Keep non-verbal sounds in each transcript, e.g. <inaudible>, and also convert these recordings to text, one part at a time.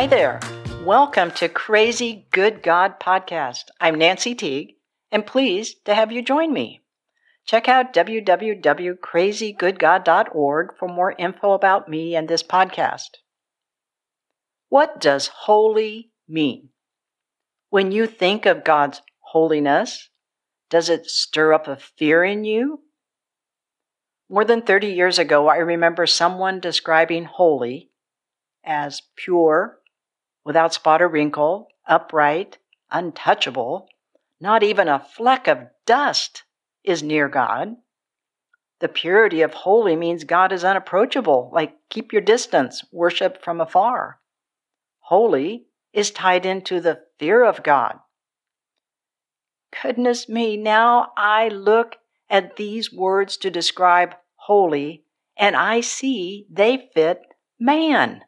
Hi there. Welcome to Crazy Good God Podcast. I'm Nancy Teague and pleased to have you join me. Check out www.crazygoodgod.org for more info about me and this podcast. What does holy mean? When you think of God's holiness, does it stir up a fear in you? More than 30 years ago, I remember someone describing holy as pure, without spot or wrinkle, upright, untouchable, not even a fleck of dust is near God. The purity of holy means God is unapproachable, like keep your distance, worship from afar. Holy is tied into the fear of God. Goodness me, now I look at these words to describe holy and I see they fit man.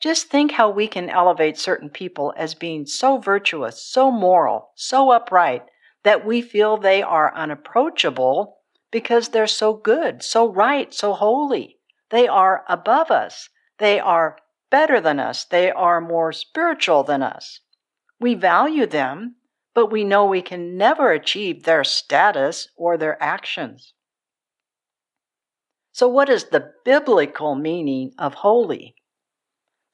Just think how we can elevate certain people as being so virtuous, so moral, so upright, that we feel they are unapproachable because they're so good, so right, so holy. They are above us. They are better than us. They are more spiritual than us. We value them, but we know we can never achieve their status or their actions. So, what is the biblical meaning of holy?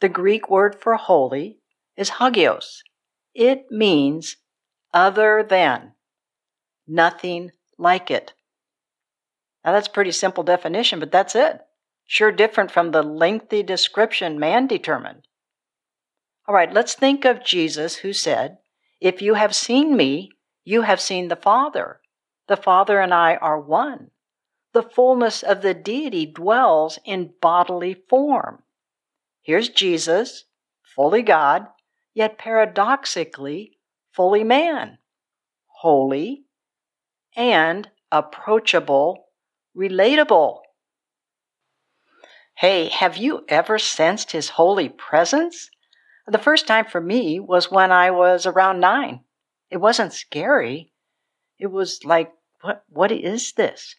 The Greek word for holy is hagios. It means other than, nothing like it. Now that's a pretty simple definition, but that's it. Sure different from the lengthy description man determined. All right, let's think of Jesus who said, If you have seen me, you have seen the Father. The Father and I are one. The fullness of the deity dwells in bodily form. Here's Jesus, fully God, yet paradoxically fully man, holy, and approachable, relatable. Hey, have you ever sensed his holy presence? The first time for me was when I was around nine. It wasn't scary. It was like, what, what is this?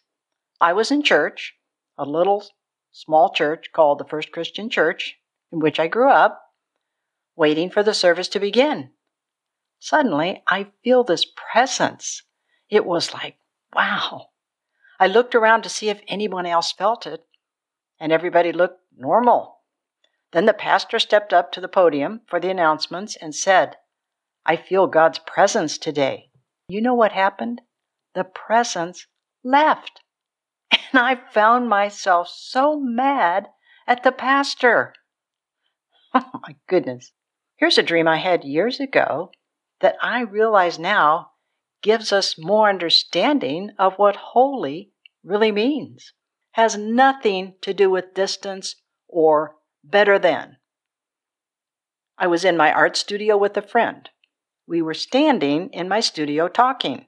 I was in church, a little small church called the First Christian Church in which I grew up, waiting for the service to begin. Suddenly, I feel this presence. It was like, wow. I looked around to see if anyone else felt it, and everybody looked normal. Then the pastor stepped up to the podium for the announcements and said, I feel God's presence today. You know what happened? The presence left. <laughs> And I found myself so mad at the pastor. Oh <laughs> my goodness. Here's a dream I had years ago that I realize now gives us more understanding of what holy really means. Has nothing to do with distance or better than. I was in my art studio with a friend. We were standing in my studio talking.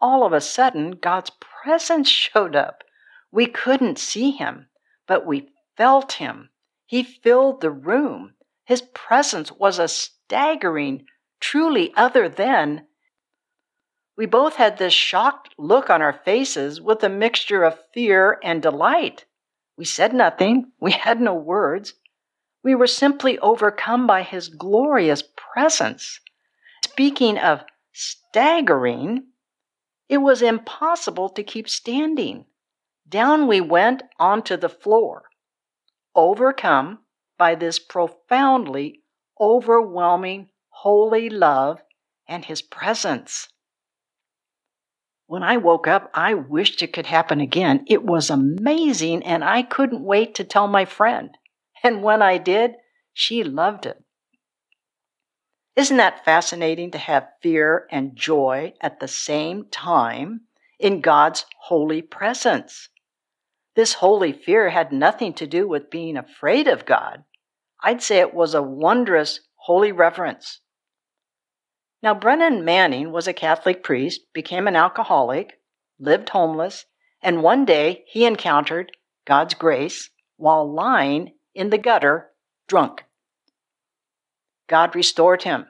All of a sudden, God's presence <laughs> showed up. We couldn't see him, but we felt him. He filled the room. His presence was a staggering, truly other than. We both had this shocked look on our faces with a mixture of fear and delight. We said nothing, <laughs> we had no words. We were simply overcome by his glorious presence. Speaking of staggering, it was impossible to keep standing. Down we went onto the floor overcome by this profoundly overwhelming holy love and His presence. When I woke up, I wished it could happen again. It was amazing, and I couldn't wait to tell my friend. And when I did, she loved it. Isn't that fascinating to have fear and joy at the same time in God's holy presence? This holy fear had nothing to do with being afraid of God. I'd say it was a wondrous holy reverence. Now, Brennan Manning was a Catholic priest, became an alcoholic, lived homeless, and one day he encountered God's grace while lying in the gutter drunk. God restored him.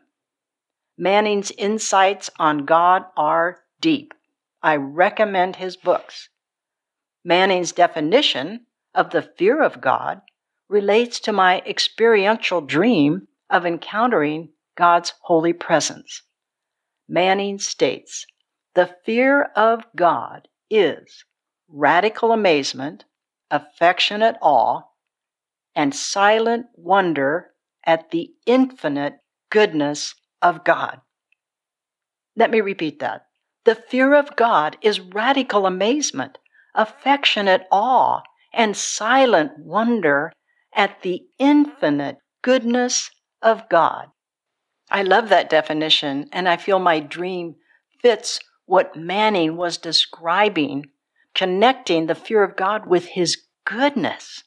Manning's insights on God are deep. I recommend his books. Manning's definition of the fear of God relates to my experiential dream of encountering God's holy presence. Manning states The fear of God is radical amazement, affectionate awe, and silent wonder at the infinite goodness of God. Let me repeat that. The fear of God is radical amazement, affectionate awe, and silent wonder at the infinite goodness of God. I love that definition, and I feel my dream fits what Manning was describing, connecting the fear of God with his goodness.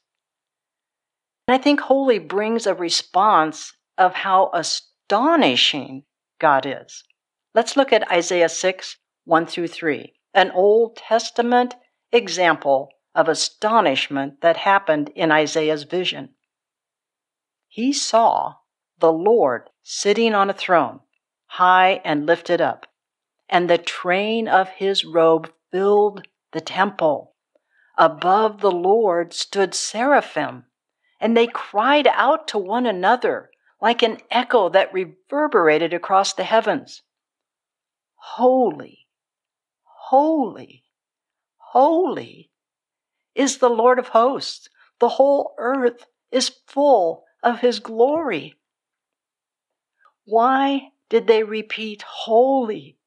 And I think holy brings a response of how astonishing God is. Let's look at Isaiah 6 1 through 3, an Old Testament example of astonishment that happened in Isaiah's vision. He saw the Lord sitting on a throne, high and lifted up, and the train of his robe filled the temple. Above the Lord stood seraphim, and they cried out to one another like an echo that reverberated across the heavens Holy, holy, holy is the Lord of hosts. The whole earth is full of his glory. Why did they repeat holy,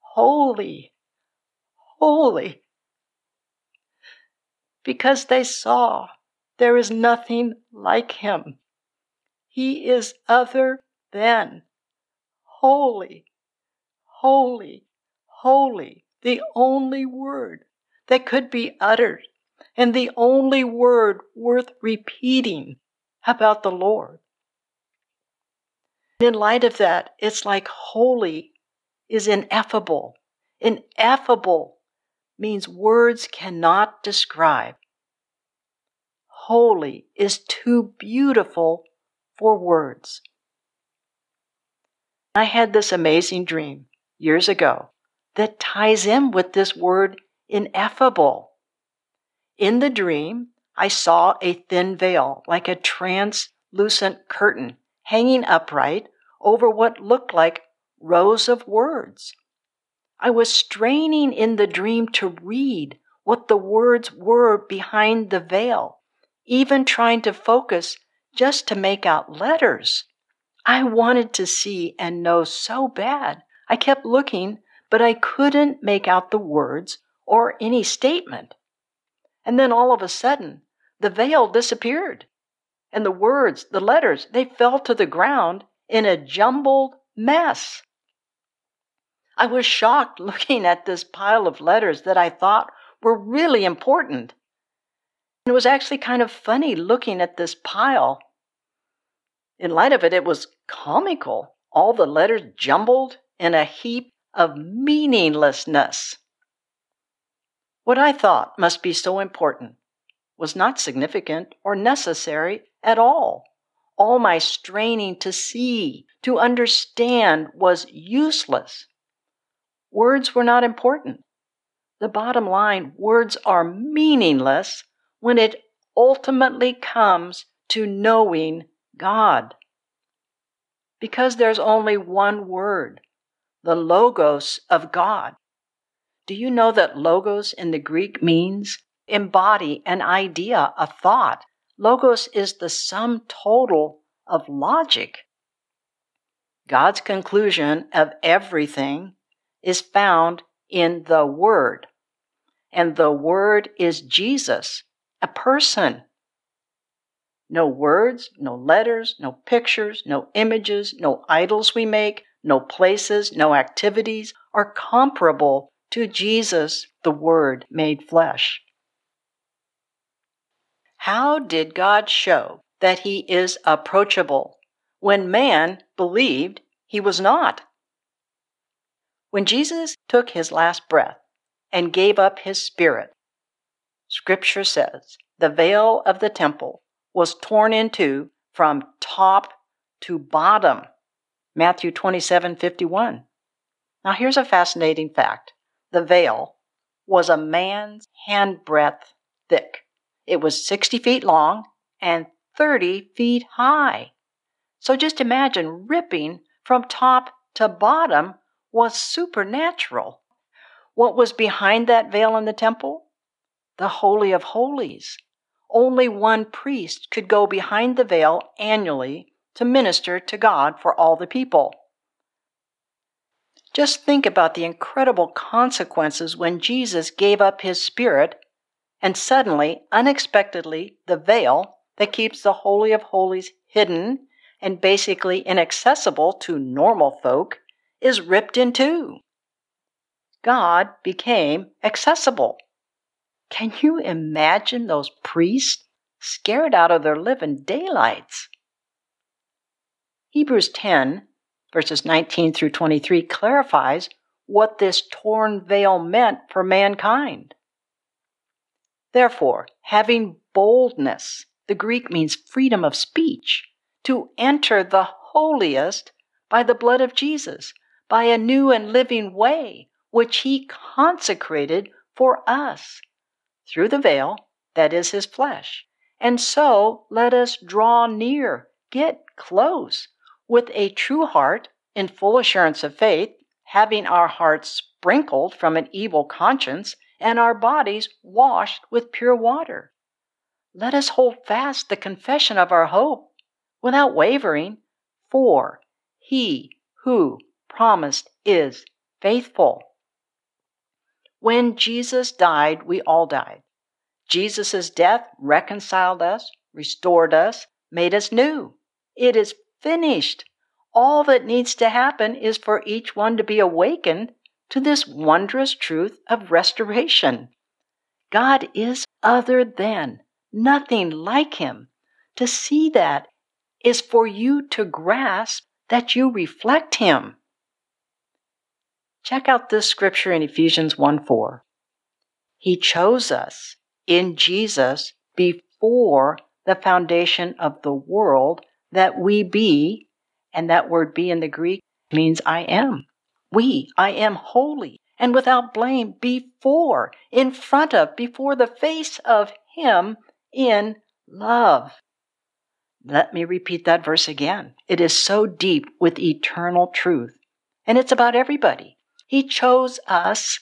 holy, holy? Because they saw there is nothing like him. He is other than holy, holy, holy, the only word that could be uttered and the only word worth repeating about the Lord. In light of that, it's like holy is ineffable. Ineffable means words cannot describe. Holy is too beautiful for words. I had this amazing dream years ago that ties in with this word ineffable. In the dream, I saw a thin veil, like a translucent curtain, hanging upright over what looked like rows of words. I was straining in the dream to read what the words were behind the veil, even trying to focus just to make out letters. I wanted to see and know so bad. I kept looking, but I couldn't make out the words or any statement. And then all of a sudden, the veil disappeared. And the words, the letters, they fell to the ground in a jumbled mess. I was shocked <laughs> looking at this pile of letters that I thought were really important. It was actually kind of funny looking at this pile. In light of it, it was comical. All the letters jumbled in a heap of meaninglessness. What I thought must be so important was not significant or necessary at all. All my straining to see, to understand was useless. Words were not important. The bottom line words are meaningless when it ultimately comes to knowing God. Because there's only one word, the Logos of God. Do you know that Logos in the Greek means embody an idea, a thought? Logos is the sum total of logic. God's conclusion of everything is found in the Word. And the Word is Jesus, a person. No words, no letters, no pictures, no images, no idols we make, no places, no activities are comparable to Jesus, the Word made flesh. How did God show that He is approachable when man believed He was not? When Jesus took His last breath and gave up His spirit, Scripture says the veil of the temple was torn in two from top to bottom. Matthew 27 51. Now, here's a fascinating fact the veil was a man's handbreadth thick. It was 60 feet long and 30 feet high. So just imagine ripping from top to bottom was supernatural. What was behind that veil in the temple? The Holy of Holies. Only one priest could go behind the veil annually to minister to God for all the people. Just think about the incredible consequences when Jesus gave up his spirit and suddenly, unexpectedly, the veil that keeps the Holy of Holies hidden and basically inaccessible to normal folk is ripped in two. God became accessible. Can you imagine those priests scared out of their living daylights? Hebrews 10, verses 19 through 23, clarifies what this torn veil meant for mankind. Therefore, having boldness, the Greek means freedom of speech, to enter the holiest by the blood of Jesus, by a new and living way, which he consecrated for us through the veil, that is his flesh. And so let us draw near, get close, with a true heart, in full assurance of faith, having our hearts sprinkled from an evil conscience and our bodies washed with pure water. Let us hold fast the confession of our hope without wavering, for he who promised is faithful. When Jesus died, we all died. Jesus' death reconciled us, restored us, made us new. It is finished. All that needs to happen is for each one to be awakened to this wondrous truth of restoration. God is other than, nothing like Him. To see that is for you to grasp that you reflect Him. Check out this scripture in Ephesians 1 4. He chose us in Jesus before the foundation of the world that we be, and that word be in the Greek means I am. We, I am holy and without blame before, in front of, before the face of Him in love. Let me repeat that verse again. It is so deep with eternal truth, and it's about everybody. He chose us,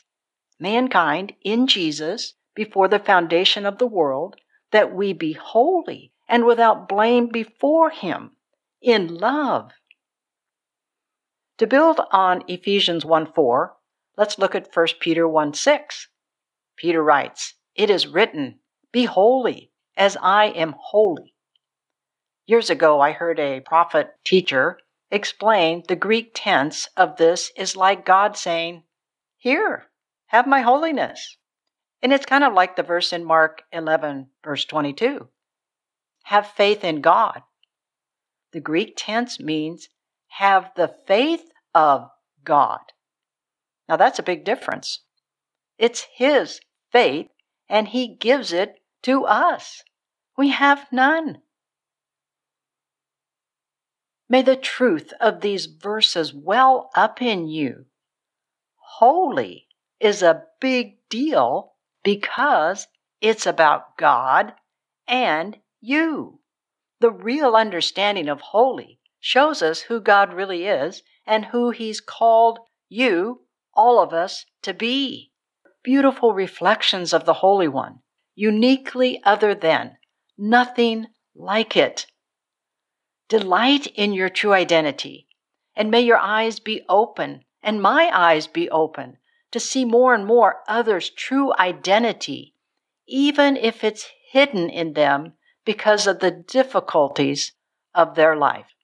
mankind, in Jesus before the foundation of the world, that we be holy and without blame before Him in love. To build on Ephesians 1 4, let's look at 1 Peter 1 6. Peter writes, It is written, Be holy, as I am holy. Years ago, I heard a prophet teacher explain the Greek tense of this is like God saying, Here, have my holiness. And it's kind of like the verse in Mark 11, verse 22. Have faith in God. The Greek tense means have the faith of God. Now that's a big difference. It's His faith, and He gives it to us. We have none. May the truth of these verses well up in you. Holy is a big deal because it's about God and you. The real understanding of holy shows us who God really is and who He's called you, all of us, to be. Beautiful reflections of the Holy One, uniquely other than, nothing like it. Delight in your true identity, and may your eyes be open, and my eyes be open, to see more and more others' true identity, even if it's hidden in them because of the difficulties of their life.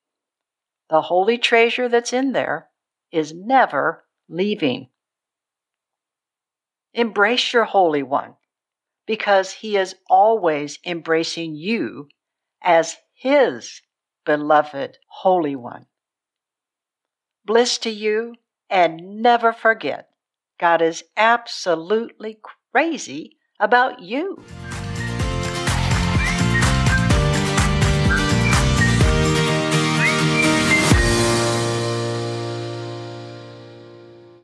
The holy treasure that's in there is never leaving. Embrace your Holy One because He is always embracing you as His beloved Holy One. Bliss to you, and never forget God is absolutely crazy about you.